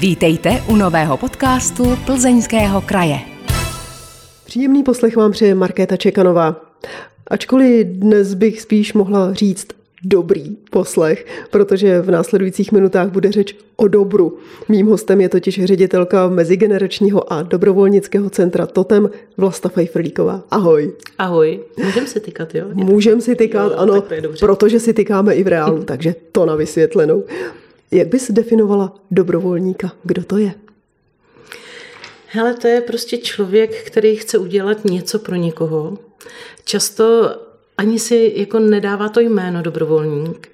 Vítejte u nového podcastu Plzeňského kraje. Příjemný poslech vám přeje Markéta Čekanová. Ačkoliv dnes bych spíš mohla říct dobrý poslech, protože v následujících minutách bude řeč o dobru. Mým hostem je totiž ředitelka Mezigeneračního a dobrovolnického centra Totem Vlasta Fejfrlíková. Ahoj. Ahoj. Můžeme si tykat, jo? Můžeme si tykat, jo, ano, protože si tykáme i v reálu, takže to na vysvětlenou. Jak bys definovala dobrovolníka? Kdo to je? Hele, to je prostě člověk, který chce udělat něco pro někoho. Často ani si jako nedává to jméno dobrovolník.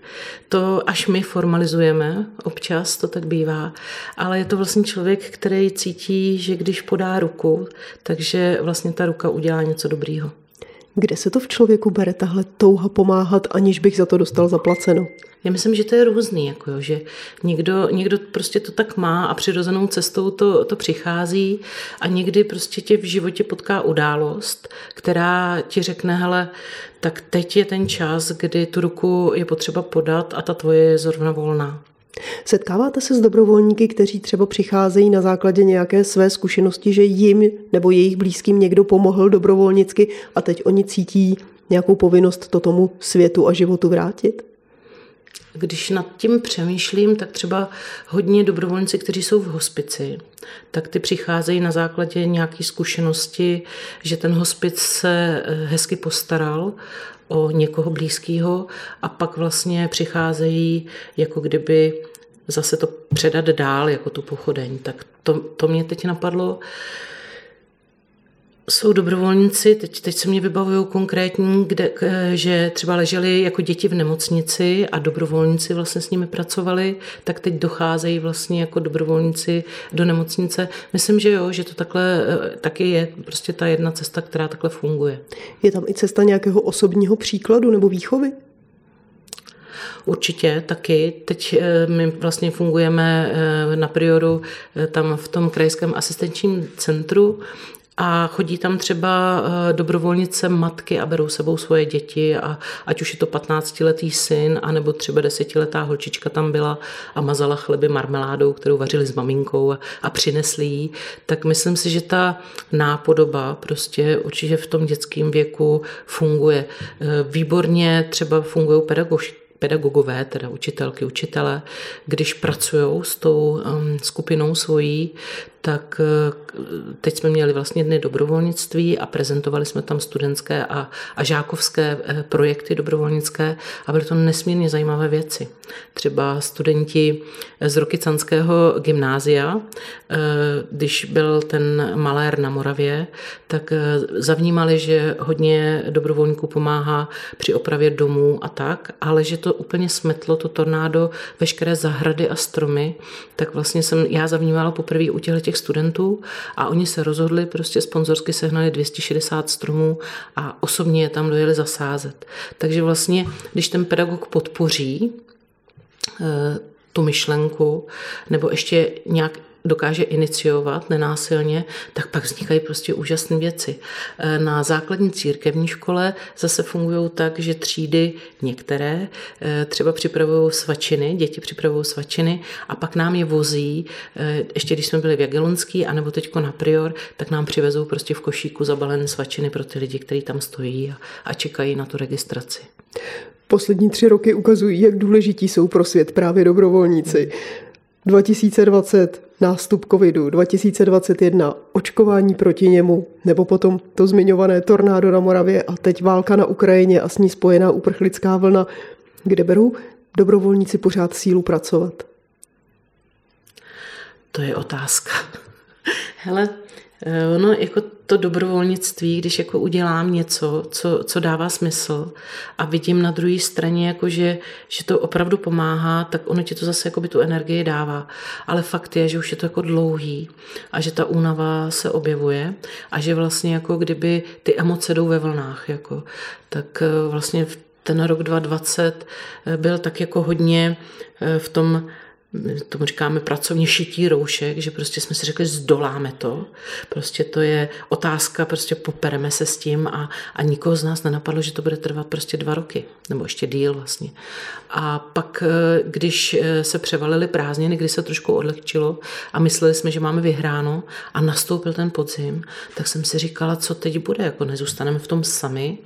To až my formalizujeme, občas to tak bývá, ale je to vlastně člověk, který cítí, že když podá ruku, takže vlastně ta ruka udělá něco dobrýho. Kde se to v člověku bere tahle touha pomáhat, aniž bych za to dostal zaplaceno? Já myslím, že to je různý, jako jo, že někdo, někdo prostě to tak má a přirozenou cestou to, to přichází a někdy prostě tě v životě potká událost, která ti řekne, hele, tak teď je ten čas, kdy tu ruku je potřeba podat a ta tvoje je zrovna volná. Setkáváte se s dobrovolníky, kteří třeba přicházejí na základě nějaké své zkušenosti, že jim nebo jejich blízkým někdo pomohl dobrovolnicky a teď oni cítí nějakou povinnost to tomu světu a životu vrátit? Když nad tím přemýšlím, tak třeba hodně dobrovolníci, kteří jsou v hospici, tak ty přicházejí na základě nějaké zkušenosti, že ten hospic se eh, hezky postaral o někoho blízkého a pak vlastně přicházejí jako kdyby zase to předat dál, jako tu pochodeň. Tak to, to mě teď napadlo. Jsou dobrovolníci, teď, teď se mě vybavují konkrétní, kde, že třeba leželi jako děti v nemocnici a dobrovolníci vlastně s nimi pracovali, tak teď docházejí vlastně jako dobrovolníci do nemocnice. Myslím, že jo, že to takhle eh, taky je prostě ta jedna cesta, která takhle funguje. Je tam i cesta nějakého osobního příkladu nebo výchovy? Určitě taky. Teď eh, my vlastně fungujeme eh, na prioru tam v tom krajském asistenčním centru a chodí tam třeba eh, dobrovolnice matky a berou sebou svoje děti a ať už je to 15-letý syn, anebo třeba desetiletá holčička tam byla a mazala chleby marmeládou, kterou vařili s maminkou a, přinesli jí, tak myslím si, že ta nápodoba prostě určitě v tom dětském věku funguje. Eh, výborně třeba fungují pedagogičky pedagogové, teda učitelky, učitele, když pracují s tou um, skupinou svojí, tak eh, teď jsme měli vlastně dny dobrovolnictví a prezentovali jsme tam studentské a, a žákovské eh, projekty dobrovolnické a byly to nesmírně zajímavé věci. Třeba studenti z Rokycanského gymnázia, eh, když byl ten malér na Moravě, tak zavnímali, že hodně dobrovolníků pomáhá při opravě domů a tak, ale že to úplně smetlo, to tornádo, veškeré zahrady a stromy, tak vlastně jsem já zavnímala poprvé u těchto těch studentů a oni se rozhodli, prostě sponzorsky sehnali 260 stromů a osobně je tam dojeli zasázet. Takže vlastně, když ten pedagog podpoří eh, tu myšlenku, nebo ještě nějak dokáže iniciovat nenásilně, tak pak vznikají prostě úžasné věci. E, na základní církevní škole zase fungují tak, že třídy některé e, třeba připravují svačiny, děti připravují svačiny a pak nám je vozí, e, ještě když jsme byli v Jagelonský, anebo teďko na Prior, tak nám přivezou prostě v košíku zabalené svačiny pro ty lidi, kteří tam stojí a, a čekají na tu registraci. Poslední tři roky ukazují, jak důležití jsou pro svět právě dobrovolníci. 2020 nástup covidu, 2021 očkování proti němu, nebo potom to zmiňované tornádo na Moravě a teď válka na Ukrajině a s ní spojená uprchlická vlna, kde berou dobrovolníci pořád sílu pracovat? To je otázka. Hele, ono jako to dobrovolnictví, když jako udělám něco, co, co dává smysl a vidím na druhé straně, jako že, že to opravdu pomáhá, tak ono ti to zase jako by tu energii dává. Ale fakt je, že už je to jako dlouhý a že ta únava se objevuje a že vlastně jako kdyby ty emoce jdou ve vlnách. Jako, tak eh, vlastně ten rok 2020 eh, byl tak jako hodně v tom tomu říkáme pracovně šití roušek, že prostě jsme si řekli, zdoláme to. Prostě to je otázka, prostě popereme se s tím a, a nikoho z nás nenapadlo, že to bude trvat prostě dva roky, nebo ještě díl vlastně. A pak, eh, když eh, se převalily prázdniny, kdy se trošku odlehčilo a mysleli jsme, že máme vyhráno a nastoupil ten podzim, tak jsem si říkala, co teď bude, jako nezůstaneme v tom sami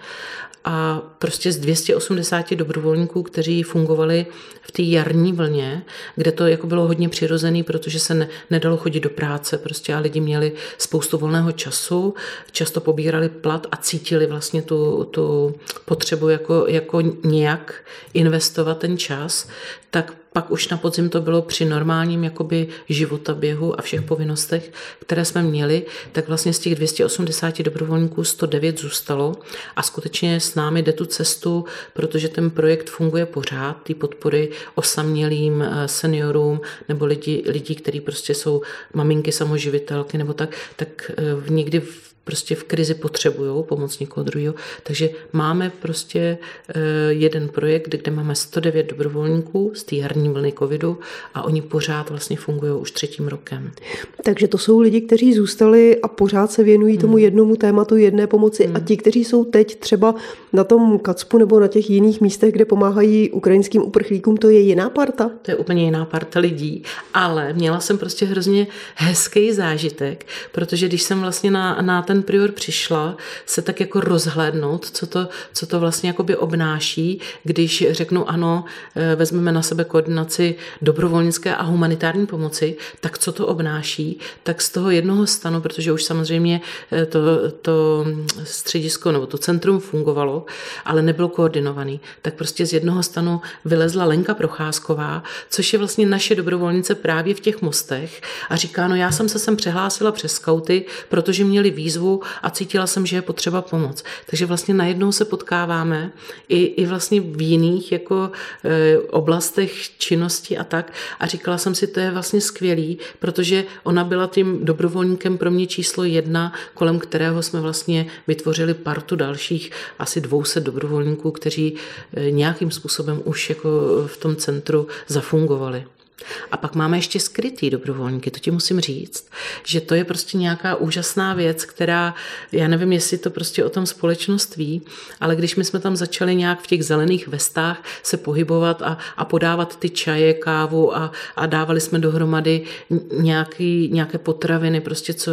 a prostě z 280 dobrovolníků, kteří fungovali v té jarní vlně, kde to jako bylo hodně přirozený, protože se ne, nedalo chodit do práce prostě a lidi měli spoustu volného času, často pobírali plat a cítili vlastně tu, tu potřebu jako, jako nějak investovat ten čas, tak pak už na podzim to bylo při normálním jakoby životaběhu a všech povinnostech, které jsme měli, tak vlastně z těch 280 dobrovolníků 109 zůstalo a skutečně s námi jde tu cestu, protože ten projekt funguje pořád, ty podpory osamělým eh, seniorům nebo lidi, lidi kteří prostě jsou maminky samoživitelky nebo tak, tak eh, někdy v prostě v krizi potřebují pomoc někoho druhého. Takže máme prostě eh, jeden projekt, kde máme 109 dobrovolníků z té jarní vlny covidu a oni pořád vlastně fungují už třetím rokem. Takže to jsou lidi, kteří zůstali a pořád se věnují tomu hmm. jednomu tématu jedné pomoci hmm. a ti, kteří jsou teď třeba na tom Kacpu nebo na těch jiných místech, kde pomáhají ukrajinským uprchlíkům, to je jiná parta? To je úplně jiná parta lidí, ale měla jsem prostě hrozně hezký zážitek, protože když jsem vlastně na, na ten ten prior přišla se tak jako rozhlédnout, co to, co to vlastně jakoby obnáší, když řeknu ano, eh, vezmeme na sebe koordinaci dobrovolnické a humanitární pomoci, tak co to obnáší, tak z toho jednoho stanu, protože už samozřejmě eh, to, to středisko nebo to centrum fungovalo, ale nebylo koordinovaný, tak prostě z jednoho stanu vylezla Lenka Procházková, což je vlastně naše dobrovolnice právě v těch mostech a říká, no já jsem se sem přehlásila přes skauty, protože měli výzvu výzvu a cítila jsem, že je potřeba pomoc. Takže vlastně najednou se potkáváme i, i vlastně v jiných jako e, oblastech činnosti a tak a říkala jsem si, to je vlastně skvělý, protože ona byla tím dobrovolníkem pro mě číslo jedna, kolem kterého jsme vlastně vytvořili partu dalších asi 200 dobrovolníků, kteří e, nějakým způsobem už jako v tom centru zafungovali. A pak máme ještě skrytý dobrovolníky, to ti musím říct, že to je prostě nějaká úžasná věc, která, já nevím, jestli to prostě o tom společnost ví, ale když my jsme tam začali nějak v těch zelených vestách se pohybovat a, a podávat ty čaje, kávu a, a dávali jsme dohromady nějaký, nějaké potraviny, prostě co,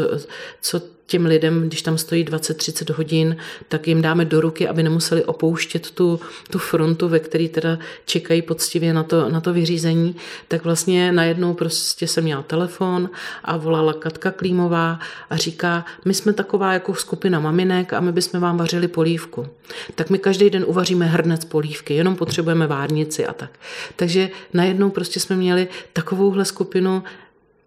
co těm lidem, když tam stojí 20-30 hodin, tak jim dáme do ruky, aby nemuseli opouštět tu, tu frontu, ve které teda čekají poctivě na to, na to vyřízení, tak vlastně najednou prostě jsem měla telefon a volala Katka Klímová a říká, my jsme taková jako skupina maminek a my bychom vám vařili polívku. Tak my každý den uvaříme hrnec polívky, jenom potřebujeme várnici a tak. Takže najednou prostě jsme měli takovouhle skupinu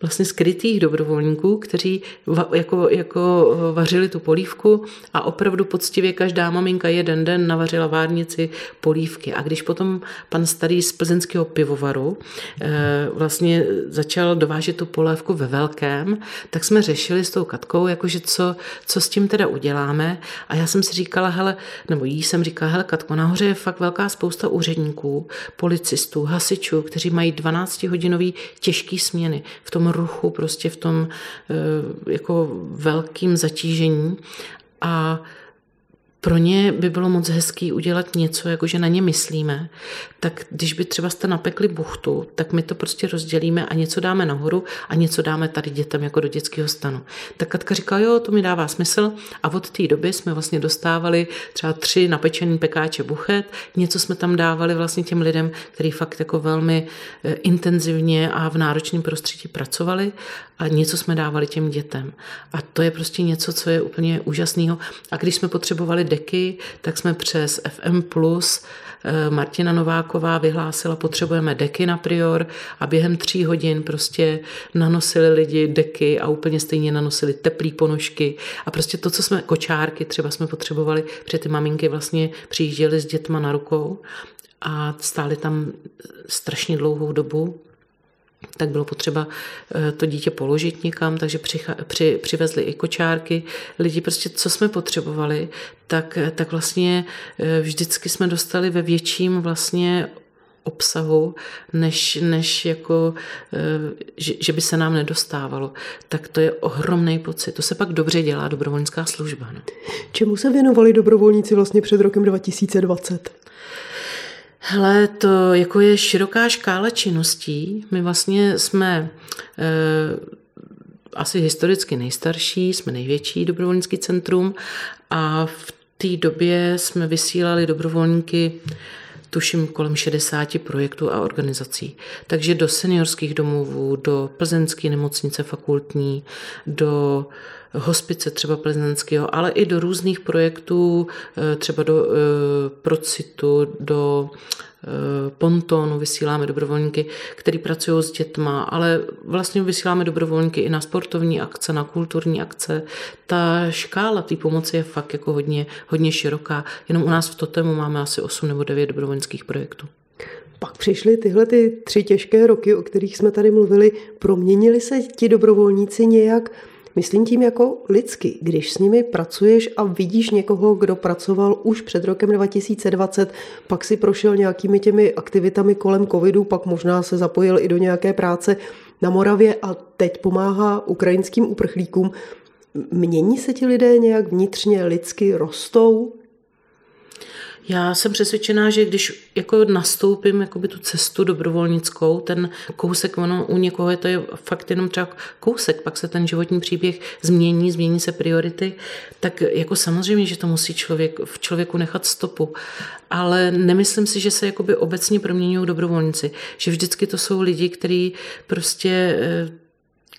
vlastně skrytých dobrovolníků, kteří va, jako, jako vařili tu polívku a opravdu poctivě každá maminka jeden den navařila várnici polívky. A když potom pan starý z plzeňského pivovaru eh, vlastně začal dovážet tu polévku ve velkém, tak jsme řešili s tou Katkou, jakože co, co s tím teda uděláme. A já jsem si říkala, hele, nebo jí jsem říkala, hele Katko, nahoře je fakt velká spousta úředníků, policistů, hasičů, kteří mají 12-hodinový těžký směny. V tom ruchu, prostě v tom eh, jako velkým zatížení. A pro ně by bylo moc hezký udělat něco, jako že na ně myslíme, tak když by třeba jste napekli buchtu, tak my to prostě rozdělíme a něco dáme nahoru a něco dáme tady dětem jako do dětského stanu. Tak Katka říká, jo, to mi dává smysl a od té doby jsme vlastně dostávali třeba tři napečený pekáče buchet, něco jsme tam dávali vlastně těm lidem, kteří fakt jako velmi eh, intenzivně a v náročném prostředí pracovali a něco jsme dávali těm dětem. A to je prostě něco, co je úplně úžasného. A když jsme potřebovali deky, tak jsme přes FM Plus eh, Martina Nováková vyhlásila, potřebujeme deky na prior a během tří hodin prostě nanosili lidi deky a úplně stejně nanosili teplý ponožky a prostě to, co jsme, kočárky třeba jsme potřebovali, protože ty maminky vlastně přijížděly s dětma na rukou a stály tam strašně dlouhou dobu, tak bylo potřeba eh, to dítě položit někam, takže při, přivezli i kočárky. Lidi prostě, co jsme potřebovali, tak, tak vlastně eh, vždycky jsme dostali ve větším vlastně obsahu, než, než jako, že, že by se nám nedostávalo. Tak to je ohromný pocit. To se pak dobře dělá dobrovolnická služba. No. Čemu se věnovali dobrovolníci vlastně před rokem 2020? Hele, to jako je široká škála činností. My vlastně jsme e, asi historicky nejstarší, jsme největší dobrovolnický centrum a v té době jsme vysílali dobrovolníky tuším kolem 60 projektů a organizací. Takže do seniorských domovů, do plzeňské nemocnice fakultní, do hospice třeba plzeňského, ale i do různých projektů, eh, třeba do eh, Procitu, do Eh, pontonu vysíláme dobrovolníky, který pracují s dětma, ale vlastně vysíláme dobrovolníky i na sportovní akce, na kulturní akce. Ta škála té pomoci je fakt jako hodně, hodně široká. Jenom u nás v Totemu máme asi 8 nebo 9 dobrovolnických projektů. Pak přišly tyhle ty tři těžké roky, o kterých jsme tady mluvili. Proměnili se ti dobrovolníci nějak Myslím tím jako lidsky, když s nimi pracuješ a vidíš někoho, kdo pracoval už před rokem 2020, pak si prošel nějakými těmi aktivitami kolem covidu, pak možná se zapojil i do nějaké práce na Moravě a teď pomáhá ukrajinským uprchlíkům. Mění se ti lidé nějak vnitřně, lidsky, rostou? Já jsem přesvědčená, že když jako nastoupím jakoby tu cestu dobrovolnickou, ten kousek, ono u někoho je to je fakt jenom třeba kousek, pak se ten životní příběh změní, změní se priority, tak jako samozřejmě, že to musí člověk, v člověku nechat stopu. Ale nemyslím si, že se jakoby obecně proměňují dobrovolníci. Že vždycky to jsou lidi, kteří prostě eh,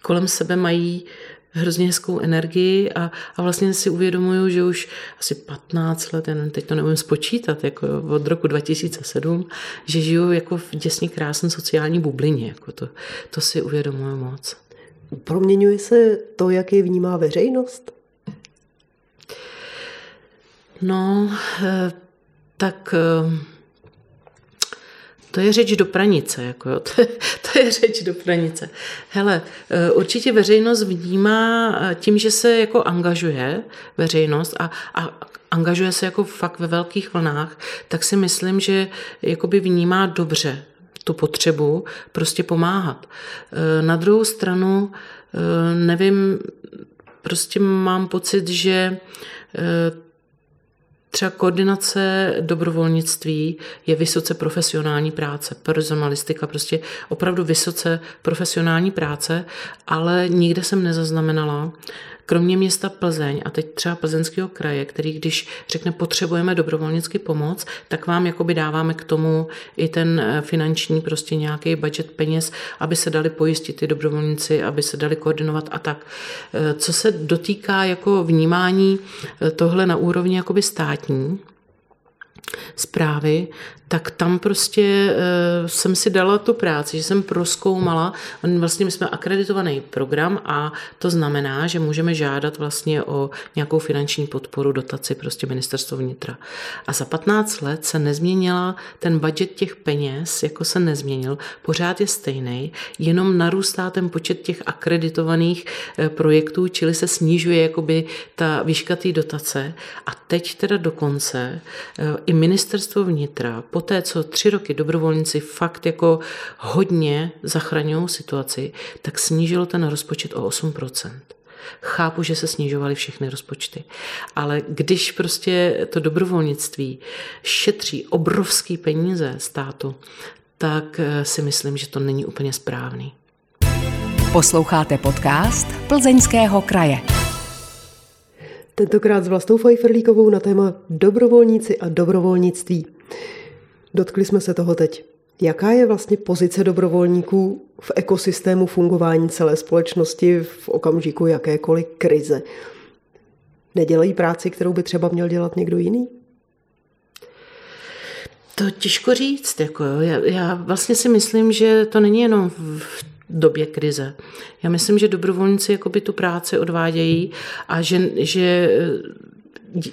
kolem sebe mají hrozně hezkou energii a, a vlastně si uvědomuju, že už asi 15 let, jen teď to neumím spočítat, jako od roku 2007, že žiju jako v děsně krásné sociální bublině. Jako to, to si uvědomuju moc. Proměňuje se to, jak je vnímá veřejnost? No, eh, tak eh, to je řeč do pranice, jako jo. To, je, to je řeč do pranice. Hele, eh, určitě veřejnost vnímá eh, tím, že se jako angažuje veřejnost a, a angažuje se jako fakt ve velkých vlnách, tak si myslím, že jakoby vnímá dobře tu potřebu prostě pomáhat. Eh, na druhou stranu, nevím, prostě mám pocit, že Třeba koordinace dobrovolnictví je vysoce profesionální práce, personalistika, prostě opravdu vysoce profesionální práce, ale nikde jsem nezaznamenala, kromě města Plzeň a teď třeba Plzeňského kraje, který když řekne potřebujeme dobrovolnicky pomoc, tak vám jakoby dáváme k tomu i ten eh, finanční prostě nějaký budget peněz, aby se dali pojistit ty dobrovolníci, aby se dali koordinovat a tak. Eh, co se dotýká jako vnímání eh, tohle na úrovni jakoby státní, zprávy, tak tam prostě uh, jsem si dala tu práci, že jsem proskoumala, vlastně my jsme akreditovaný program a to znamená, že můžeme žádat vlastně o nějakou finanční podporu, dotaci prostě ministerstvo vnitra. A za 15 let se nezměnila ten budget těch peněz, jako se nezměnil, pořád je stejný, jenom narůstá ten počet těch akreditovaných eh, projektů, čili se snižuje jakoby ta výška té dotace a teď teda dokonce eh, i ministerstvo vnitra poté, co tři roky dobrovolníci fakt jako hodně zachraňují situaci, tak snížilo ten rozpočet o 8%. Chápu, že se snižovaly všechny rozpočty, ale když prostě to dobrovolnictví šetří obrovský peníze státu, tak eh, si myslím, že to není úplně správný. Posloucháte podcast Plzeňského kraje. Tentokrát s Vlastou Fajferlíkovou na téma dobrovolníci a dobrovolnictví. Dotkli jsme se toho teď. Jaká je vlastně pozice dobrovolníků v ekosystému fungování celé společnosti v okamžiku jakékoliv krize? Nedělají práci, kterou by třeba měl dělat někdo jiný? To těžko říct. Jako já, já vlastně si myslím, že to není jenom v době krize. Já myslím, že dobrovolníci jakoby tu práci odvádějí a že, že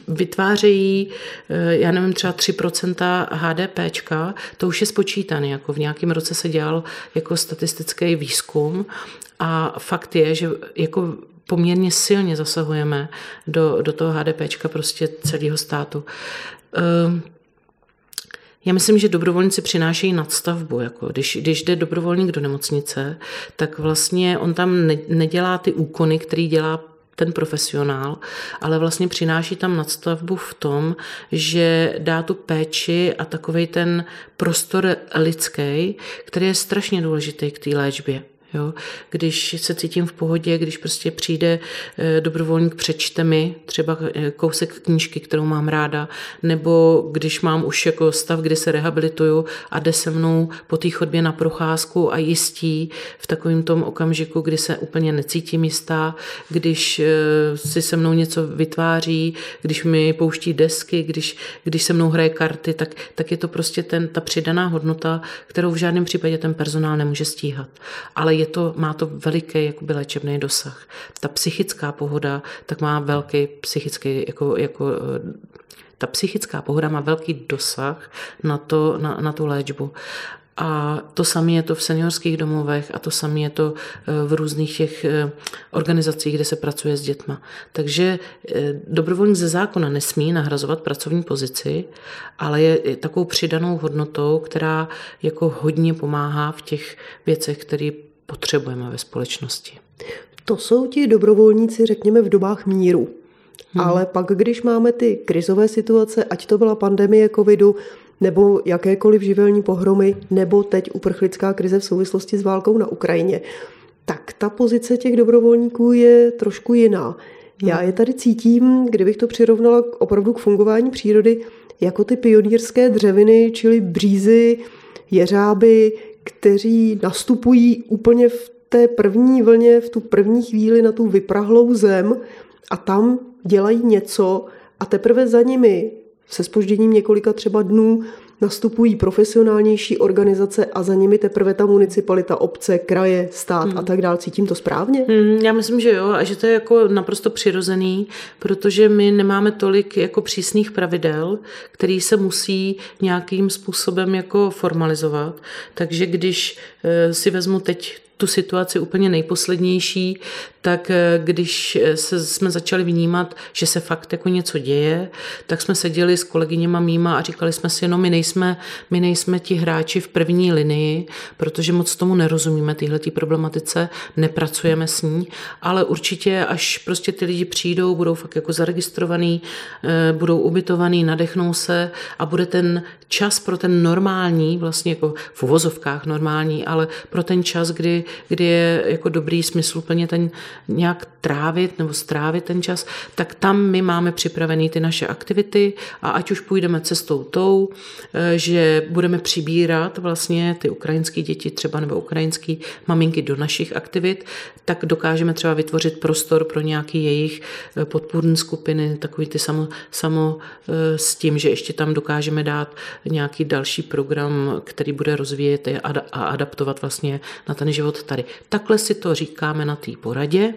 vytvářejí, eh, já nevím, třeba 3% HDPčka, to už je spočítané, jako v nějakém roce se dělal jako statistický výzkum a fakt je, že jako poměrně silně zasahujeme do, do toho HDPčka prostě celého státu. Ehm, Já myslím, že dobrovolníci přinášejí nadstavbu. Jako když, když jde dobrovolník do nemocnice, tak vlastně on tam ne, nedělá ty úkony, který dělá ten profesionál, ale vlastně přináší tam nadstavbu v tom, že dá tu péči a takový ten prostor lidský, který je strašně důležitý k té léčbě. Jo? Když se cítím v pohodě, když prostě přijde eh, dobrovolník, přečte mi třeba eh, kousek knížky, kterou mám ráda, nebo když mám už jako stav, kdy se rehabilituju a jde se mnou po té chodbě na procházku a jistí v takovém tom okamžiku, kdy se úplně necítím jistá, když eh, si se mnou něco vytváří, když mi pouští desky, když, když se mnou hraje karty, tak, tak je to prostě ten, ta přidaná hodnota, kterou v žádném případě ten personál nemůže stíhat. Ale je to, má to veliký jakoby, léčebný dosah. Ta psychická pohoda tak má velký psychický, jako, jako ta psychická pohoda má velký dosah na, to, na, na tu léčbu. A to samé je to v seniorských domovech a to samé je to eh, v různých těch eh, organizacích, kde se pracuje s dětma. Takže eh, dobrovolník ze zákona nesmí nahrazovat pracovní pozici, ale je takovou přidanou hodnotou, která jako hodně pomáhá v těch věcech, které potřebujeme ve společnosti. To jsou ti dobrovolníci, řekněme, v dobách míru. Hmm. Ale pak, když máme ty krizové situace, ať to byla pandemie covidu, nebo jakékoliv živelní pohromy, nebo teď uprchlická krize v souvislosti s válkou na Ukrajině, tak ta pozice těch dobrovolníků je trošku jiná. Já je tady cítím, kdybych to přirovnala opravdu k fungování přírody, jako ty pionýrské dřeviny, čili břízy, jeřáby, kteří nastupují úplně v té první vlně, v tu první chvíli na tu vyprahlou zem a tam dělají něco a teprve za nimi se spožděním několika třeba dnů nastupují profesionálnější organizace a za nimi teprve ta municipalita, obce, kraje, stát hmm. a tak dále. Cítím to správně? Hmm, já myslím, že jo a že to je jako naprosto přirozený, protože my nemáme tolik jako přísných pravidel, který se musí nějakým způsobem jako formalizovat. Takže když eh, si vezmu teď tu situaci úplně nejposlednější, tak eh, když eh, se, jsme začali vnímat, že se fakt jako něco děje, tak jsme seděli s kolegyněma mýma a říkali jsme si, no my nejsme, my nejsme ti hráči v první linii, protože moc tomu nerozumíme, tyhle problematice, nepracujeme s ní, ale určitě, až prostě ty lidi přijdou, budou fakt jako zaregistrovaný, eh, budou ubytovaný, nadechnou se a bude ten čas pro ten normální, vlastně jako v uvozovkách normální, ale pro ten čas, kdy, kdy je jako dobrý smysl plně ten nějak trávit nebo strávit ten čas, tak tam my máme připravené ty naše aktivity a ať už půjdeme cestou tou, eh, že budeme přibírat vlastně ty ukrajinské děti třeba nebo ukrajinské maminky do našich aktivit, tak dokážeme třeba vytvořit prostor pro nějaký jejich eh, podpůrné skupiny, takový ty samo, samo eh, s tím, že ještě tam dokážeme dát nějaký další program, který bude rozvíjet a adaptovat vlastně na ten život tady. Takhle si to říkáme na té poradě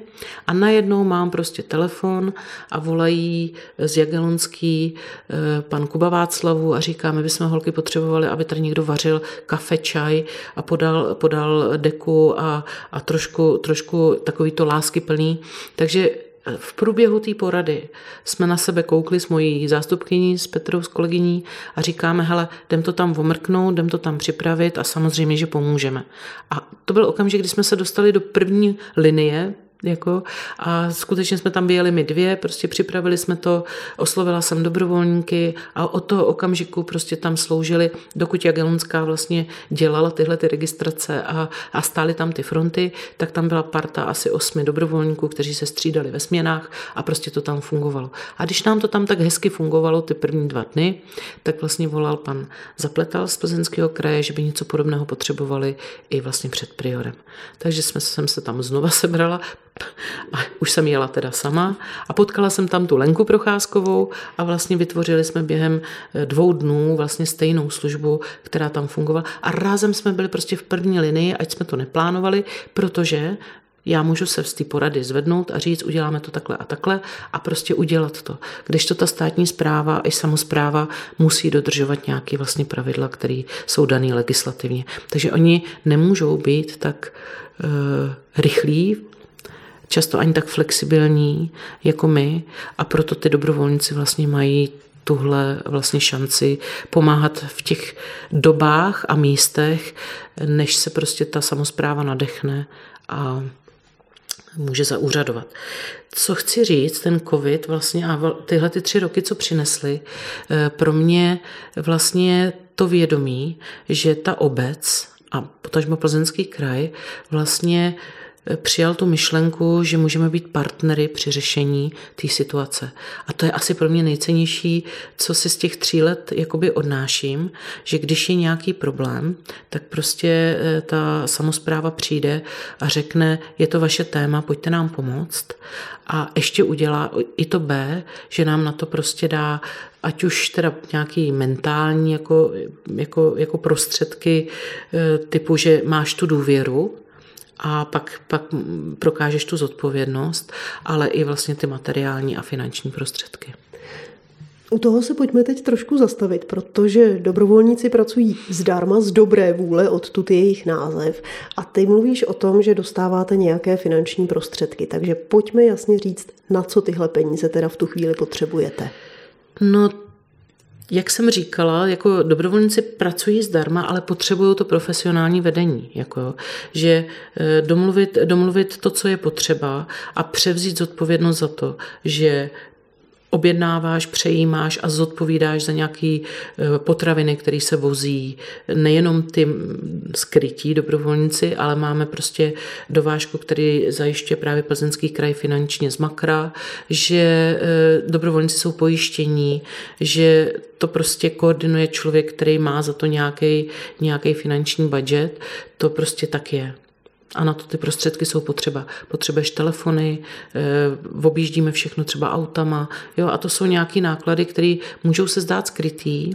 a najednou mám prostě telefon a volají z Jagelonský eh, pan Kuba Václavu a říká, my bychom holky potřebovali, aby tady někdo vařil kafe, čaj a podal, podal deku a, a trošku, trošku takový to lásky plný. Takže v průběhu té porady jsme na sebe koukli s mojí zástupkyní, s Petrou, s kolegyní a říkáme, hele, jdem to tam omrknout, jdem to tam připravit a samozřejmě, že pomůžeme. A to byl okamžik, kdy jsme se dostali do první linie jako, a skutečně jsme tam byli my dvě, prostě připravili jsme to, oslovila jsem dobrovolníky a od toho okamžiku prostě tam sloužili, dokud Jagelonská vlastně dělala tyhle ty registrace a, a stály tam ty fronty, tak tam byla parta asi osmi dobrovolníků, kteří se střídali ve směnách a prostě to tam fungovalo. A když nám to tam tak hezky fungovalo ty první dva dny, tak vlastně volal pan Zapletal z Plzeňského kraje, že by něco podobného potřebovali i vlastně před priorem. Takže jsme, jsem se tam znova sebrala, a už jsem jela teda sama a potkala jsem tam tu Lenku Procházkovou a vlastně vytvořili jsme během eh, dvou dnů vlastně stejnou službu, která tam fungovala a rázem jsme byli prostě v první linii, ať jsme to neplánovali, protože já můžu se z té porady zvednout a říct, uděláme to takhle a takhle a prostě udělat to. Když to ta státní zpráva i samozpráva musí dodržovat nějaké vlastně pravidla, které jsou dané legislativně. Takže oni nemůžou být tak uh, rychlí často ani tak flexibilní jako my a proto ty dobrovolníci vlastně mají tuhle vlastně šanci pomáhat v těch dobách a místech, než se prostě ta samozpráva nadechne a může zaúřadovat. Co chci říct, ten covid vlastně a tyhle ty tři roky, co přinesly, eh, pro mě vlastně to vědomí, že ta obec a potažmo plzeňský kraj vlastně přijal tu myšlenku, že můžeme být partnery při řešení té situace. A to je asi pro mě nejcennější, co si z těch tří let jakoby odnáším, že když je nějaký problém, tak prostě eh, ta samozpráva přijde a řekne, je to vaše téma, pojďte nám pomoct. A ještě udělá i to B, že nám na to prostě dá ať už teda nějaký mentální jako, jako, jako prostředky eh, typu, že máš tu důvěru, a pak, pak prokážeš tu zodpovědnost, ale i vlastně ty materiální a finanční prostředky. U toho se pojďme teď trošku zastavit, protože dobrovolníci pracují zdarma, z dobré vůle, odtud je jejich název. A ty mluvíš o tom, že dostáváte nějaké finanční prostředky. Takže pojďme jasně říct, na co tyhle peníze teda v tu chvíli potřebujete. No jak jsem říkala, jako dobrovolníci pracují zdarma, ale potřebují to profesionální vedení. Jako, že eh, domluvit, domluvit to, co je potřeba a převzít zodpovědnost za to, že objednáváš, přejímáš a zodpovídáš za nějaké eh, potraviny, které se vozí. Nejenom ty skrytí dobrovolníci, ale máme prostě dovážku, který zajišťuje právě Plzeňský kraj finančně z Makra, že eh, dobrovolníci jsou pojištění, že to prostě koordinuje člověk, který má za to nějaký, nějaký finanční budget. To prostě tak je. A na to ty prostředky jsou potřeba. Potřebuješ telefony, eh, objíždíme všechno třeba autama. Jo, a to jsou nějaké náklady, které můžou se zdát skrytý,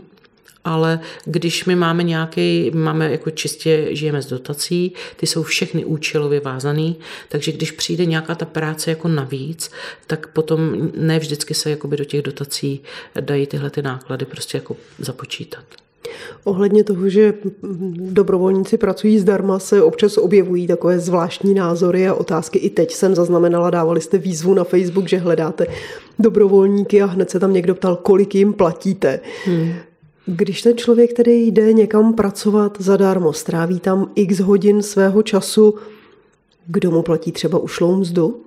ale když my máme nějaký, máme jako čistě žijeme z dotací, ty jsou všechny účelově vázaný, takže když přijde nějaká ta práce jako navíc, tak potom ne vždycky se jakoby do těch dotací dají tyhle ty náklady prostě jako započítat. Ohledně toho, že dobrovolníci pracují zdarma, se občas objevují takové zvláštní názory a otázky. I teď jsem zaznamenala, dávali jste výzvu na Facebook, že hledáte dobrovolníky a hned se tam někdo ptal, kolik jim platíte. Hmm. Když ten člověk tedy jde někam pracovat zadarmo, stráví tam x hodin svého času, kdo mu platí třeba ušlou mzdu?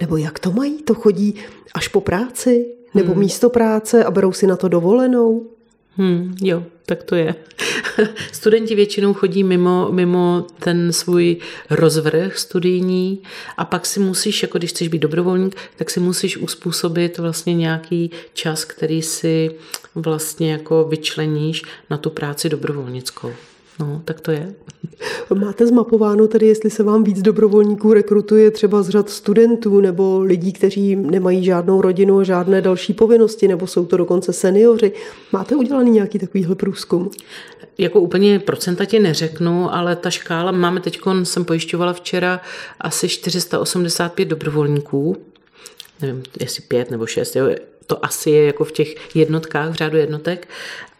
Nebo jak to mají? To chodí až po práci? Nebo hmm. místo práce a berou si na to dovolenou? Hmm, jo, tak to je. Studenti většinou chodí mimo, mimo ten svůj rozvrh studijní a pak si musíš, jako když chceš být dobrovolník, tak si musíš uspůsobit vlastně nějaký čas, který si vlastně jako vyčleníš na tu práci dobrovolnickou. No, tak to je. Máte zmapováno tedy, jestli se vám víc dobrovolníků rekrutuje třeba z řad studentů nebo lidí, kteří nemají žádnou rodinu a žádné další povinnosti, nebo jsou to dokonce seniori. Máte udělaný nějaký takovýhle průzkum? Jako úplně procenta ti neřeknu, ale ta škála, máme teď, jsem pojišťovala včera asi 485 dobrovolníků, nevím, jestli pět nebo šest, jo, to asi je jako v těch jednotkách, v řádu jednotek.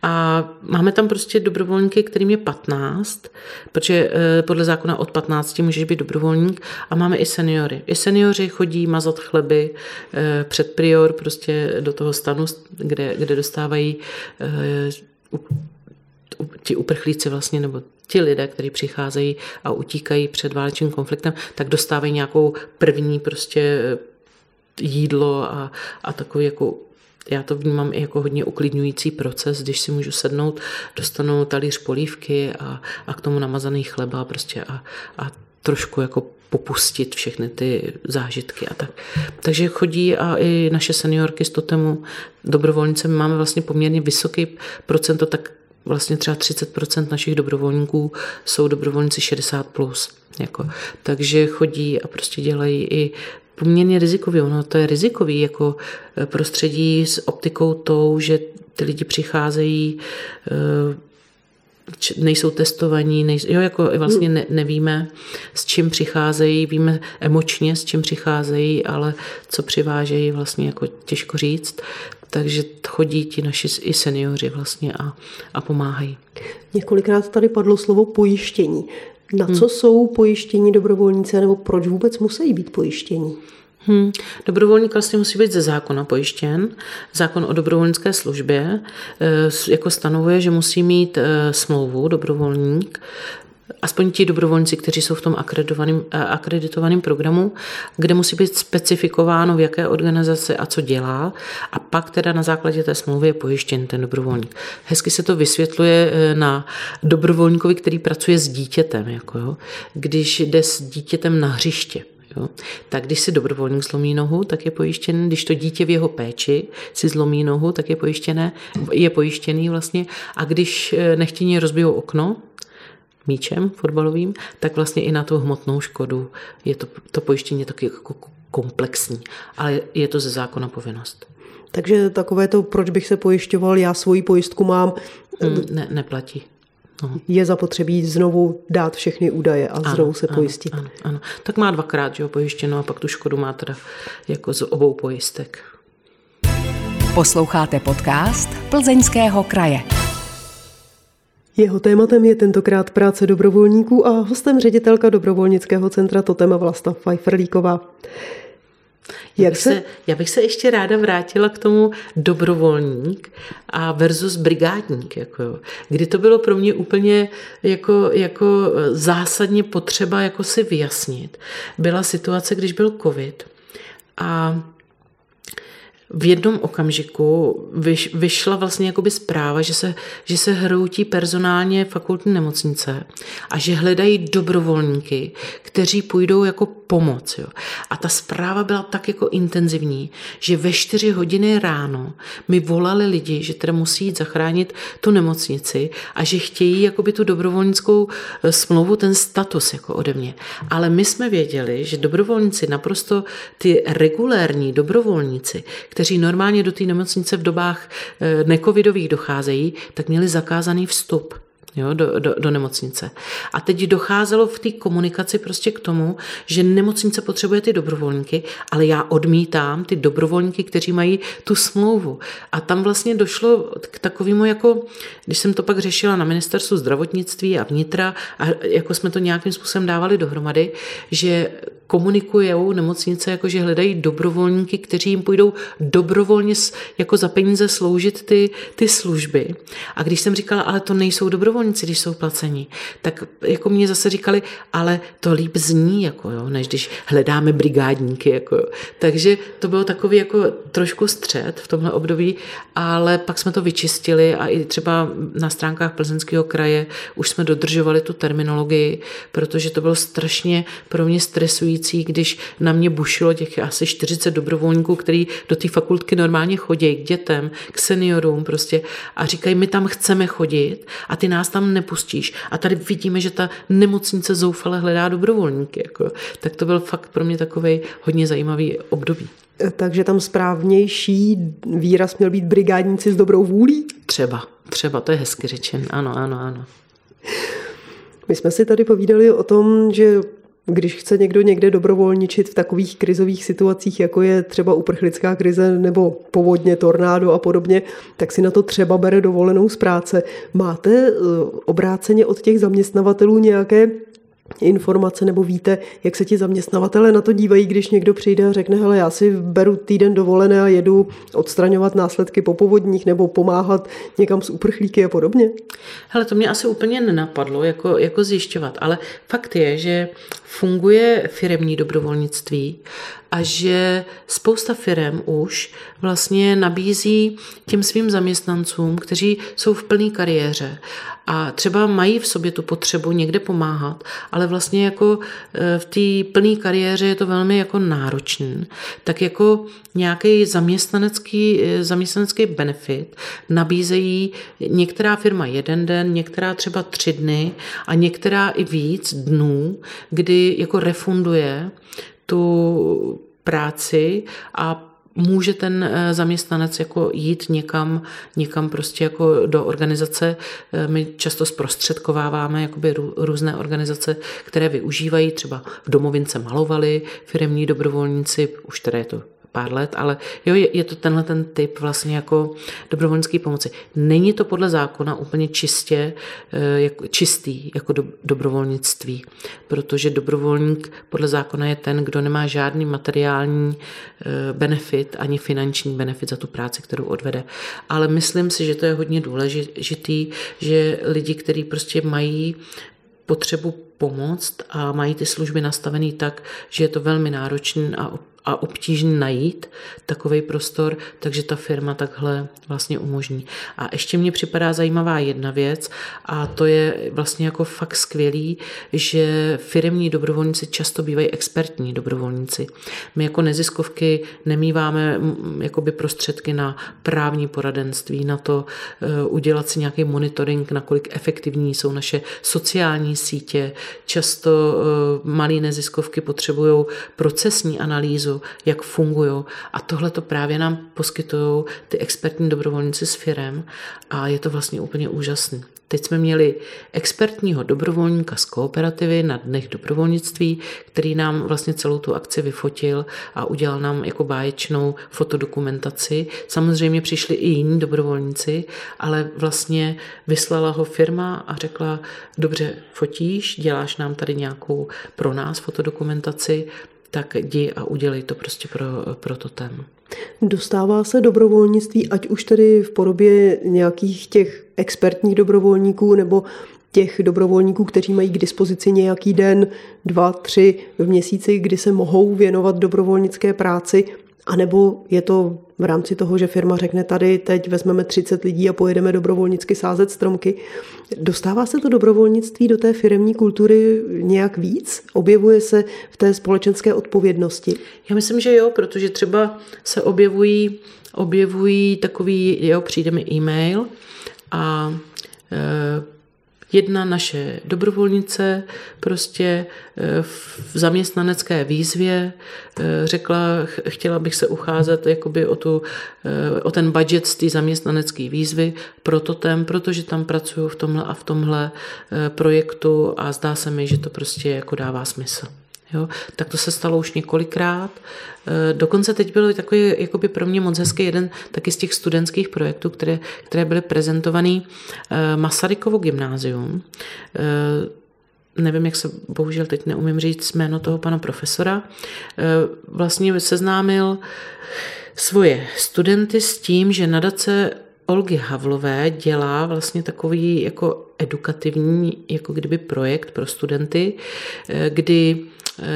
A máme tam prostě dobrovolníky, kterým je 15, protože eh, podle zákona od 15 můžeš být dobrovolník a máme i seniory. I seniori chodí mazat chleby eh, před prior prostě do toho stanu, kde, kde dostávají eh, ti uprchlíci vlastně, nebo ti lidé, kteří přicházejí a utíkají před válečným konfliktem, tak dostávají nějakou první prostě jídlo a, a takový jako já to vnímám i jako hodně uklidňující proces, když si můžu sednout, dostanu talíř polívky a, a k tomu namazaný chleba prostě a, a trošku jako popustit všechny ty zážitky a tak. Takže chodí a i naše seniorky z Totemu dobrovolnice, my máme vlastně poměrně vysoký procento, tak vlastně třeba 30% našich dobrovolníků jsou dobrovolníci 60+. Plus, jako. Takže chodí a prostě dělají i poměrně rizikový. Ono to je rizikový jako eh, prostředí s optikou tou, že ty lidi přicházejí, eh, nejsou testovaní, nejsou, jo, jako vlastně ne, nevíme, s čím přicházejí, víme emočně, s čím přicházejí, ale co přivážejí, vlastně jako těžko říct. Takže chodí ti naši i seniori vlastně a, a pomáhají. Několikrát tady padlo slovo pojištění. Na co hmm. jsou pojištění dobrovolníci, nebo proč vůbec musí být pojištění? Hmm. Dobrovolník vlastně musí být ze zákona pojištěn. Zákon o dobrovolnické službě eh, jako stanovuje, že musí mít eh, smlouvu dobrovolník aspoň ti dobrovolníci, kteří jsou v tom akreditovaném, eh, programu, kde musí být specifikováno, v jaké organizaci a co dělá a pak teda na základě té smlouvy je pojištěn ten dobrovolník. Hezky se to vysvětluje eh, na dobrovolníkovi, který pracuje s dítětem. Jako jo. Když jde s dítětem na hřiště, Jo. Tak když si dobrovolník zlomí nohu, tak je pojištěný. Když to dítě v jeho péči si zlomí nohu, tak je pojištěné, je pojištěný vlastně. A když eh, nechtěně rozbijou okno, míčem fotbalovým, tak vlastně i na tu hmotnou škodu je to, to pojištění taky jako komplexní, ale je to ze zákona povinnost. Takže takové to, proč bych se pojišťoval, já svoji pojistku mám. Mm, ne, neplatí. No. Je zapotřebí znovu dát všechny údaje a ano, znovu se ano, pojistit. Ano, ano. Tak má dvakrát že jo, pojištěno a pak tu škodu má teda jako z obou pojistek. Posloucháte podcast Plzeňského kraje. Jeho tématem je tentokrát práce dobrovolníků a hostem ředitelka dobrovolnického centra Totema Vlasta Pfeifferlíková. Jak bych se... se, já bych se ještě ráda vrátila k tomu dobrovolník a versus brigádník. Jako jo. Kdy to bylo pro mě úplně jako, jako zásadně potřeba jako si vyjasnit. Byla situace, když byl covid a v jednom okamžiku vyš, vyšla vlastně jakoby zpráva, že se, že se hroutí personálně fakultní nemocnice a že hledají dobrovolníky, kteří půjdou jako pomoc. Jo. A ta zpráva byla tak jako intenzivní, že ve čtyři hodiny ráno mi volali lidi, že teda musí jít zachránit tu nemocnici a že chtějí jakoby tu dobrovolnickou eh, smlouvu, ten status jako ode mě. Ale my jsme věděli, že dobrovolníci naprosto ty regulérní dobrovolníci, kteří normálně do té nemocnice v dobách eh, necovidových docházejí, tak měli zakázaný vstup jo, do, do, do nemocnice. A teď docházelo v té komunikaci prostě k tomu, že nemocnice potřebuje ty dobrovolníky, ale já odmítám ty dobrovolníky, kteří mají tu smlouvu. A tam vlastně došlo k takovému, jako, když jsem to pak řešila na ministerstvu zdravotnictví a vnitra, a jako jsme to nějakým způsobem dávali dohromady, že komunikují nemocnice, jako že hledají dobrovolníky, kteří jim půjdou dobrovolně jako za peníze sloužit ty, ty služby. A když jsem říkala, ale to nejsou dobrovolníci, když jsou placení, tak jako mě zase říkali, ale to líp zní, jako jo, než když hledáme brigádníky. Jako jo. Takže to bylo takový jako trošku střed v tomhle období, ale pak jsme to vyčistili a i třeba na stránkách Plzeňského kraje už jsme dodržovali tu terminologii, protože to bylo strašně pro mě stresující frustrující, když na mě bušilo těch asi 40 dobrovolníků, který do té fakultky normálně chodí k dětem, k seniorům prostě a říkají, my tam chceme chodit a ty nás tam nepustíš. A tady vidíme, že ta nemocnice zoufale hledá dobrovolníky. Jako. Tak to byl fakt pro mě takový hodně zajímavý období. Takže tam správnější výraz měl být brigádníci s dobrou vůlí? Třeba, třeba, to je hezky řečen, ano, ano, ano. My jsme si tady povídali o tom, že když chce někdo někde dobrovolničit v takových krizových situacích, jako je třeba uprchlická krize nebo povodně, tornádo a podobně, tak si na to třeba bere dovolenou z práce. Máte eh, obráceně od těch zaměstnavatelů nějaké informace nebo víte, jak se ti zaměstnavatele na to dívají, když někdo přijde a řekne, hele, já si beru týden dovolené a jedu odstraňovat následky po povodních nebo pomáhat někam s uprchlíky a podobně? Hele, to mě asi úplně nenapadlo jako, jako zjišťovat, ale fakt je, že funguje firemní dobrovolnictví a že spousta firm už vlastně nabízí těm svým zaměstnancům, kteří jsou v plné kariéře a třeba mají v sobě tu potřebu někde pomáhat, ale vlastně jako e, v té plné kariéře je to velmi jako náročný, tak jako nějaký zaměstnanecký, e, zaměstnanecký benefit nabízejí některá firma jeden den, některá třeba tři dny a některá i víc dnů, kdy jako refunduje tu práci a může ten eh, zaměstnanec jako jít někam, někam prostě jako do organizace. Eh, my často zprostředkováváme jakoby různé organizace, které využívají, třeba v domovince malovali firemní dobrovolníci, už teda je to pár let, ale jo, je, je to tenhle ten typ vlastně jako dobrovolnické pomoci. Není to podle zákona úplně čistě, eh, jako, čistý jako do, dobrovolnictví, protože dobrovolník podle zákona je ten, kdo nemá žádný materiální eh, benefit ani finanční benefit za tu práci, kterou odvede. Ale myslím si, že to je hodně důležitý, že lidi, kteří prostě mají potřebu pomoct a mají ty služby nastavený tak, že je to velmi náročné a a obtížný najít takový prostor, takže ta firma takhle vlastně umožní. A ještě mně připadá zajímavá jedna věc a to je vlastně jako fakt skvělý, že firmní dobrovolníci často bývají expertní dobrovolníci. My jako neziskovky nemýváme jakoby prostředky na právní poradenství, na to e, udělat si nějaký monitoring, nakolik efektivní jsou naše sociální sítě. Často e, malé neziskovky potřebují procesní analýzu, jak fungují. A tohle to právě nám poskytují ty expertní dobrovolníci s firem a je to vlastně úplně úžasný. Teď jsme měli expertního dobrovolníka z kooperativy na dnech dobrovolnictví, který nám vlastně celou tu akci vyfotil a udělal nám jako báječnou fotodokumentaci. Samozřejmě přišli i jiní dobrovolníci, ale vlastně vyslala ho firma a řekla, dobře, fotíš, děláš nám tady nějakou pro nás fotodokumentaci, tak jdi a udělej to prostě pro, pro totem. Dostává se dobrovolnictví, ať už tedy v podobě nějakých těch expertních dobrovolníků nebo těch dobrovolníků, kteří mají k dispozici nějaký den, dva, tři v měsíci, kdy se mohou věnovat dobrovolnické práci, anebo je to v rámci toho, že firma řekne tady teď vezmeme 30 lidí a pojedeme dobrovolnicky sázet stromky. Dostává se to dobrovolnictví do té firmní kultury nějak víc? Objevuje se v té společenské odpovědnosti? Já myslím, že jo, protože třeba se objevují, objevují takový, jo, přijde mi e-mail a e, Jedna naše dobrovolnice prostě eh, v zaměstnanecké výzvě eh, řekla, chtěla bych se ucházet jakoby o, tu, eh, o ten budget z té zaměstnanecké výzvy pro tém, protože tam pracuju v tomhle a v tomhle projektu a zdá se mi, že to prostě jako dává smysl. Jo? Tak to se stalo už několikrát. Eh, dokonce teď byl takový jakoby pro mě moc hezký jeden taky z těch studentských projektů, které, které byly prezentovaný eh, Masarykovo gymnázium. Eh, nevím, jak se, bohužel teď neumím říct jméno toho pana profesora. Vlastně seznámil svoje studenty s tím, že nadace Olgy Havlové dělá vlastně takový jako edukativní, jako kdyby projekt pro studenty, kdy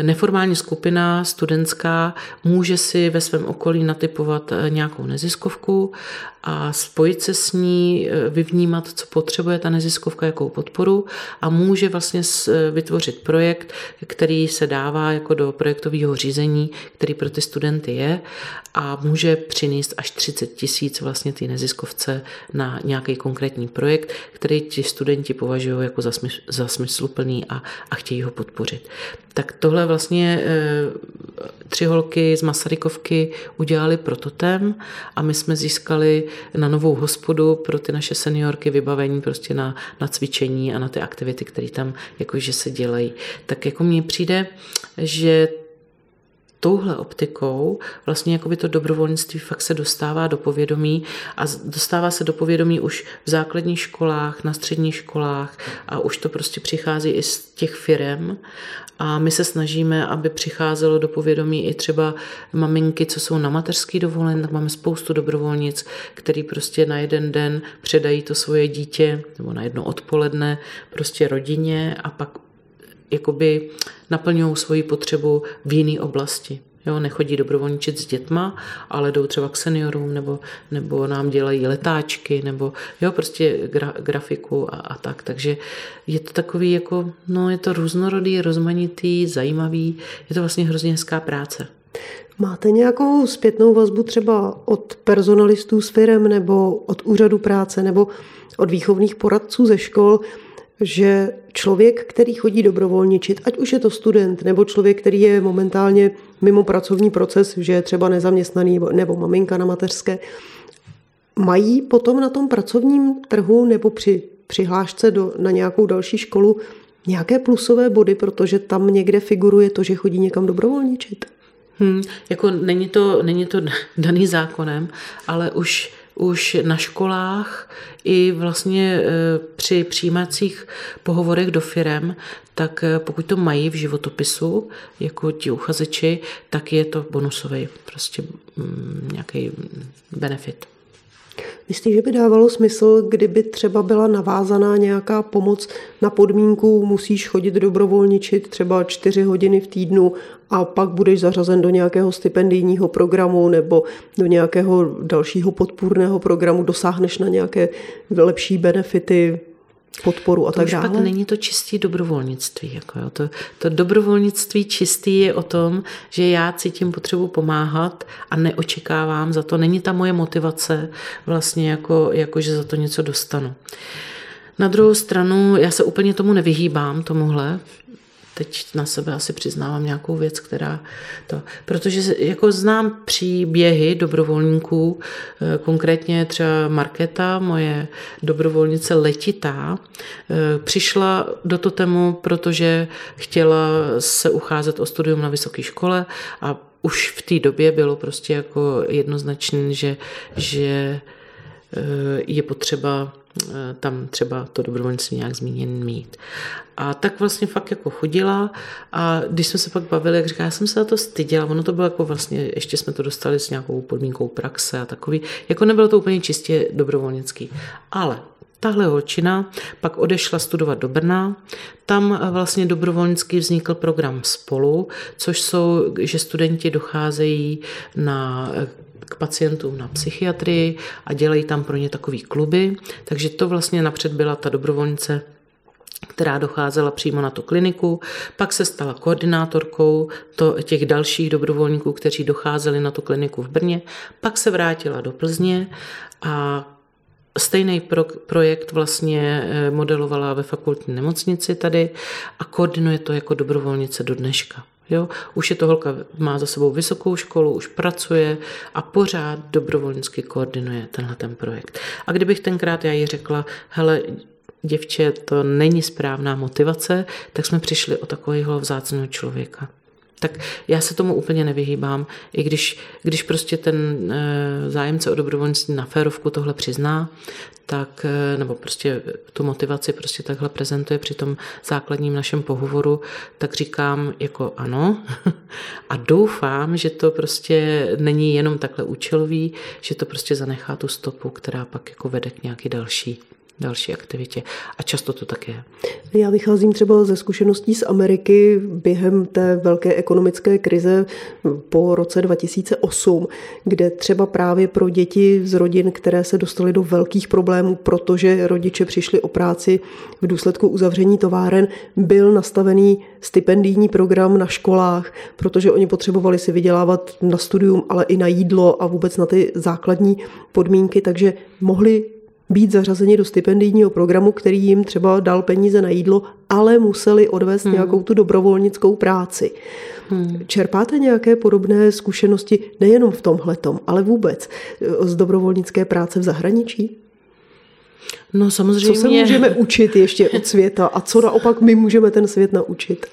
neformální skupina studentská může si ve svém okolí natypovat eh, nějakou neziskovku a spojit se s ní, eh, vyvnímat, co potřebuje ta neziskovka, jakou podporu a může vlastně eh, vytvořit projekt, který se dává jako do projektového řízení, který pro ty studenty je a může přinést až 30 tisíc vlastně ty neziskovce na nějaký konkrétní projekt, který ti studenti považují jako za, smysl, za smysluplný a, a chtějí ho podpořit. Tak tohle vlastně tři holky z Masarykovky udělali prototem a my jsme získali na novou hospodu pro ty naše seniorky vybavení prostě na, na cvičení a na ty aktivity, které tam jakože se dělají. Tak jako mně přijde, že touhle optikou vlastně jako by to dobrovolnictví fakt se dostává do povědomí a dostává se do povědomí už v základních školách, na středních školách a už to prostě přichází i z těch firem. A my se snažíme, aby přicházelo do povědomí i třeba maminky, co jsou na mateřský dovolen, tak máme spoustu dobrovolnic, který prostě na jeden den předají to svoje dítě, nebo na jedno odpoledne prostě rodině a pak jakoby naplňují svoji potřebu v jiné oblasti. Jo, nechodí dobrovolničit s dětma, ale jdou třeba k seniorům, nebo, nebo nám dělají letáčky, nebo jo, prostě gra, grafiku a, a tak. Takže je to takový jako, no je to různorodý, rozmanitý, zajímavý, je to vlastně hrozně hezká práce. Máte nějakou zpětnou vazbu třeba od personalistů s firem nebo od úřadu práce nebo od výchovných poradců ze škol, že člověk, který chodí dobrovolničit, ať už je to student nebo člověk, který je momentálně mimo pracovní proces, že je třeba nezaměstnaný nebo maminka na mateřské, mají potom na tom pracovním trhu nebo při přihlášce do, na nějakou další školu nějaké plusové body, protože tam někde figuruje to, že chodí někam dobrovolničit? Hmm, jako není to, není to daný zákonem, ale už už na školách i vlastně e, při přijímacích pohovorech do firem, tak e, pokud to mají v životopisu, jako ti uchazeči, tak je to bonusový prostě mm, nějaký benefit. Myslíš, že by dávalo smysl, kdyby třeba byla navázaná nějaká pomoc na podmínku, musíš chodit dobrovolničit třeba čtyři hodiny v týdnu a pak budeš zařazen do nějakého stipendijního programu nebo do nějakého dalšího podpůrného programu, dosáhneš na nějaké lepší benefity, podporu a to tak už dále. pak není to čistý dobrovolnictví. Jako jo. To, to dobrovolnictví čistý je o tom, že já cítím potřebu pomáhat a neočekávám za to. Není ta moje motivace vlastně jako, jako že za to něco dostanu. Na druhou stranu, já se úplně tomu nevyhýbám, tomuhle, teď na sebe asi přiznávám nějakou věc, která to, protože jako znám příběhy dobrovolníků, eh, konkrétně třeba Marketa, moje dobrovolnice letitá, eh, přišla do Totemu, protože chtěla se ucházet o studium na vysoké škole a už v té době bylo prostě jako jednoznačné, že, že eh, je potřeba tam třeba to dobrovolnictví nějak zmíněn mít. A tak vlastně fakt jako chodila a když jsme se pak bavili, jak říká, já jsem se na to styděla, ono to bylo jako vlastně, ještě jsme to dostali s nějakou podmínkou praxe a takový, jako nebylo to úplně čistě dobrovolnický. Ale Tahle holčina pak odešla studovat do Brna. Tam vlastně dobrovolnicky vznikl program Spolu, což jsou, že studenti docházejí na k pacientům na psychiatrii a dělají tam pro ně takový kluby. Takže to vlastně napřed byla ta dobrovolnice která docházela přímo na tu kliniku, pak se stala koordinátorkou to, těch dalších dobrovolníků, kteří docházeli na tu kliniku v Brně, pak se vrátila do Plzně a Stejný pro, projekt vlastně eh, modelovala ve fakultní nemocnici tady a koordinuje to jako dobrovolnice do dneška. Jo? Už je to holka, má za sebou vysokou školu, už pracuje a pořád dobrovolnicky koordinuje tenhle ten projekt. A kdybych tenkrát já jí řekla, hele, děvče, to není správná motivace, tak jsme přišli o takového vzácného člověka. Tak já se tomu úplně nevyhýbám, i když, když prostě ten e, zájemce o dobrovolnictví na férovku tohle přizná, tak, e, nebo prostě tu motivaci prostě takhle prezentuje při tom základním našem pohovoru, tak říkám jako ano. A doufám, že to prostě není jenom takhle účelový, že to prostě zanechá tu stopu, která pak jako vede k nějaký další další aktivitě. A často to tak je. Já vycházím třeba ze zkušeností z Ameriky během té velké ekonomické krize po roce 2008, kde třeba právě pro děti z rodin, které se dostaly do velkých problémů, protože rodiče přišli o práci v důsledku uzavření továren, byl nastavený stipendijní program na školách, protože oni potřebovali si vydělávat na studium, ale i na jídlo a vůbec na ty základní podmínky, takže mohli být zařazeni do stipendijního programu, který jim třeba dal peníze na jídlo, ale museli odvést hmm. nějakou tu dobrovolnickou práci. Hmm. Čerpáte nějaké podobné zkušenosti nejenom v tomhletom, ale vůbec eh, z dobrovolnické práce v zahraničí? No samozřejmě. Co se můžeme učit ještě od světa a co naopak my můžeme ten svět naučit?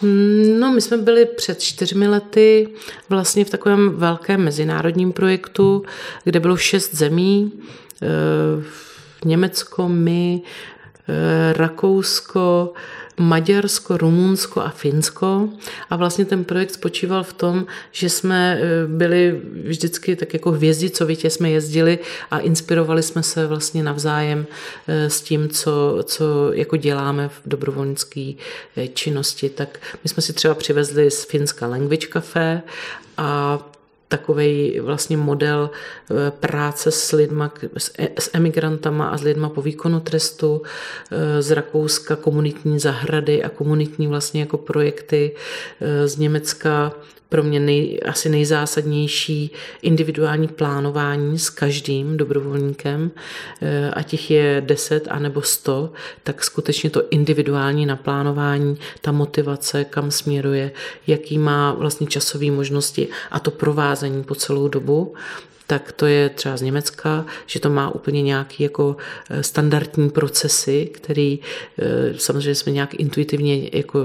Hmm, no, my jsme byli před čtyřmi lety vlastně v takovém velkém mezinárodním projektu, kde bylo šest zemí Německo, my, eh, Rakousko, Maďarsko, Rumunsko a Finsko. A vlastně ten projekt spočíval v tom, že jsme eh, byli vždycky tak jako hvězdicovitě jsme jezdili a inspirovali jsme se vlastně navzájem s tím, co, co jako děláme v dobrovolnické činnosti. Tak my jsme si třeba přivezli z Finska Language Café a takový vlastně model eh, práce s lidma, e, s emigrantama a s lidma po výkonu trestu, eh, z Rakouska komunitní zahrady a komunitní vlastně jako projekty, eh, z Německa. Pro mě nej, asi nejzásadnější individuální plánování s každým dobrovolníkem, ať jich je 10 anebo 100, tak skutečně to individuální naplánování, ta motivace, kam směruje, jaký má vlastně časové možnosti a to provázání doprovázení po celou dobu, tak to je třeba z Německa, že to má úplně nějaký jako eh, standardní procesy, který eh, samozřejmě jsme nějak intuitivně jako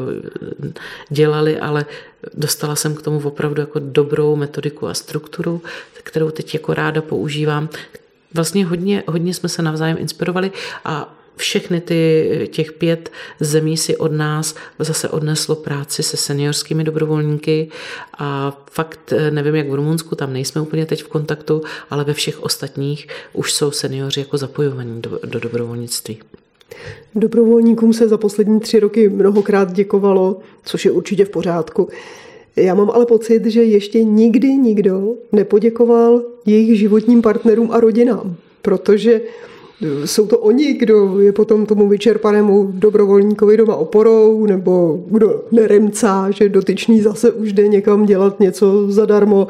eh, dělali, ale dostala jsem k tomu opravdu jako dobrou metodiku a strukturu, kterou teď jako ráda používám. Vlastně hodně, hodně jsme se navzájem inspirovali a všechny ty, těch pět zemí si od nás zase odneslo práci se seniorskými dobrovolníky a fakt nevím, jak v Rumunsku, tam nejsme úplně teď v kontaktu, ale ve všech ostatních už jsou seniori jako zapojovaní do, do dobrovolnictví. Dobrovolníkům se za poslední tři roky mnohokrát děkovalo, což je určitě v pořádku. Já mám ale pocit, že ještě nikdy nikdo nepoděkoval jejich životním partnerům a rodinám, protože jsou to oni, kdo je potom tomu vyčerpanému dobrovolníkovi doma oporou, nebo kdo neremcá, že dotyčný zase už jde někam dělat něco zadarmo,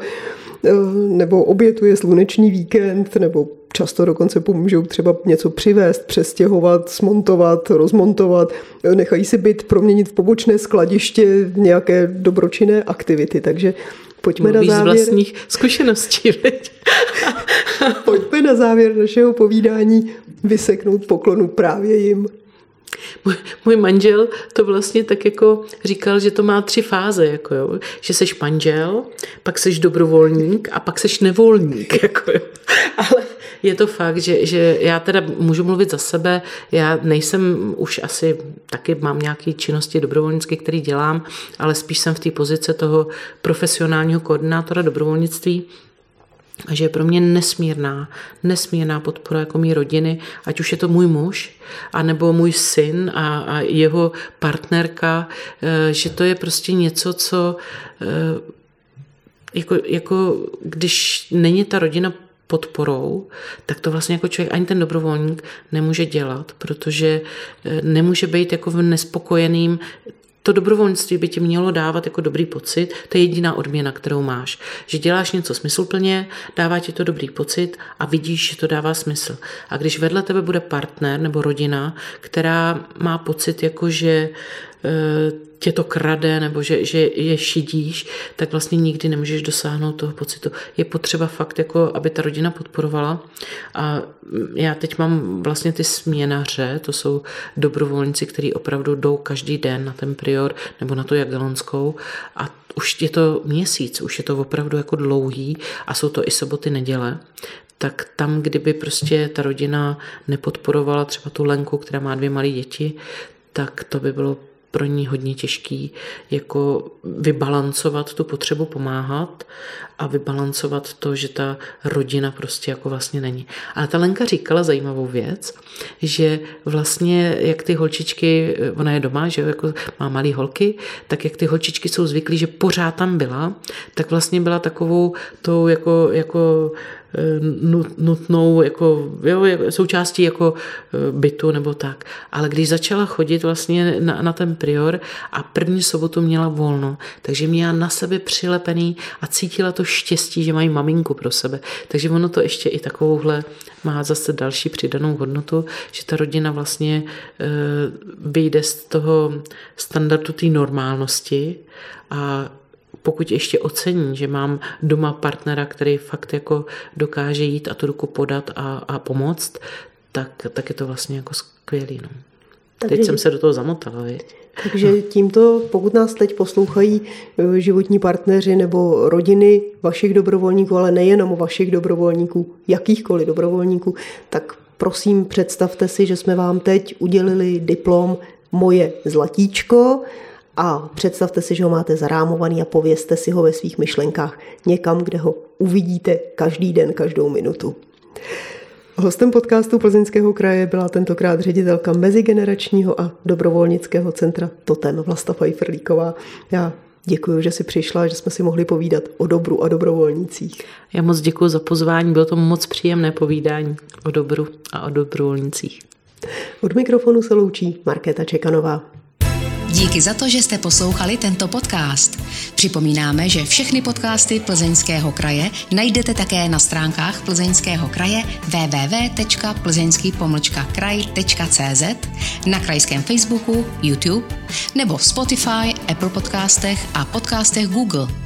eh, nebo obětuje slunečný víkend, nebo často dokonce pomůžou třeba něco přivést, přestěhovat, smontovat, rozmontovat, nechají si byt proměnit v pobočné skladiště nějaké dobročinné aktivity. Takže pojďme Mluvíš na závěr. z vlastních zkušeností, veď? pojďme na závěr našeho povídání vyseknout poklonu právě jim. Můj, můj manžel to vlastně tak jako říkal, že to má tři fáze, jako jo. že seš manžel, pak seš dobrovolník a pak seš nevolník. Jako jo. Ale je to fakt, že, že já teda můžu mluvit za sebe, já nejsem už asi, taky mám nějaké činnosti dobrovolnické, které dělám, ale spíš jsem v té pozici toho profesionálního koordinátora dobrovolnictví, a že je pro mě nesmírná, nesmírná podpora jako mý rodiny, ať už je to můj muž, anebo můj syn a, a jeho partnerka, eh, že to je prostě něco, co eh, jako, jako když není ta rodina podporou, tak to vlastně jako člověk, ani ten dobrovolník nemůže dělat, protože eh, nemůže být jako v nespokojeným to dobrovolnictví by ti mělo dávat jako dobrý pocit, to je jediná odměna, kterou máš. Že děláš něco smysluplně, dává ti to dobrý pocit a vidíš, že to dává smysl. A když vedle tebe bude partner nebo rodina, která má pocit, jako že tě to krade nebo že, že je šidíš, tak vlastně nikdy nemůžeš dosáhnout toho pocitu. Je potřeba fakt, jako, aby ta rodina podporovala. A já teď mám vlastně ty směnaře, to jsou dobrovolníci, kteří opravdu jdou každý den na ten prior nebo na tu jagelonskou a už je to měsíc, už je to opravdu jako dlouhý a jsou to i soboty, neděle tak tam, kdyby prostě ta rodina nepodporovala třeba tu Lenku, která má dvě malé děti, tak to by bylo pro ní hodně těžký jako vybalancovat tu potřebu pomáhat a vybalancovat to, že ta rodina prostě jako vlastně není. Ale ta Lenka říkala zajímavou věc, že vlastně jak ty holčičky, ona je doma, že jako má malé holky, tak jak ty holčičky jsou zvyklí, že pořád tam byla, tak vlastně byla takovou tou jako, jako nutnou jako, jo, součástí jako eh, bytu nebo tak. Ale když začala chodit vlastně na, na ten prior a první sobotu měla volno, takže měla na sebe přilepený a cítila to štěstí, že mají maminku pro sebe. Takže ono to ještě i takovouhle má zase další přidanou hodnotu, že ta rodina vlastně e, vyjde z toho standardu té normálnosti a pokud ještě ocení, že mám doma partnera, který fakt jako dokáže jít a tu ruku podat a, a pomoct, tak, tak je to vlastně jako skvělý. No. Takže, teď jsem se do toho zamotala. Viď? Takže tímto, pokud nás teď poslouchají eh, životní partneři nebo rodiny vašich dobrovolníků, ale nejenom vašich dobrovolníků, jakýchkoliv dobrovolníků, tak prosím představte si, že jsme vám teď udělili diplom Moje zlatíčko a představte si, že ho máte zarámovaný a povězte si ho ve svých myšlenkách někam, kde ho uvidíte každý den, každou minutu. Hostem podcastu Plzeňského kraje byla tentokrát ředitelka mezigeneračního a dobrovolnického centra Totem Vlasta Fajfrlíková. Já děkuji, že jsi přišla, že jsme si mohli povídat o dobru a dobrovolnicích. Já moc děkuji za pozvání, bylo to moc příjemné povídání o dobru a o dobrovolnicích. Od mikrofonu se loučí Markéta Čekanová. Díky za to, že jste poslouchali tento podcast. Připomínáme, že všechny podcasty Plzeňského kraje najdete také na stránkách Plzeňského kraje www.plzeňský-kraj.cz, na krajském Facebooku, YouTube nebo v Spotify, Apple podcastech a podcastech Google.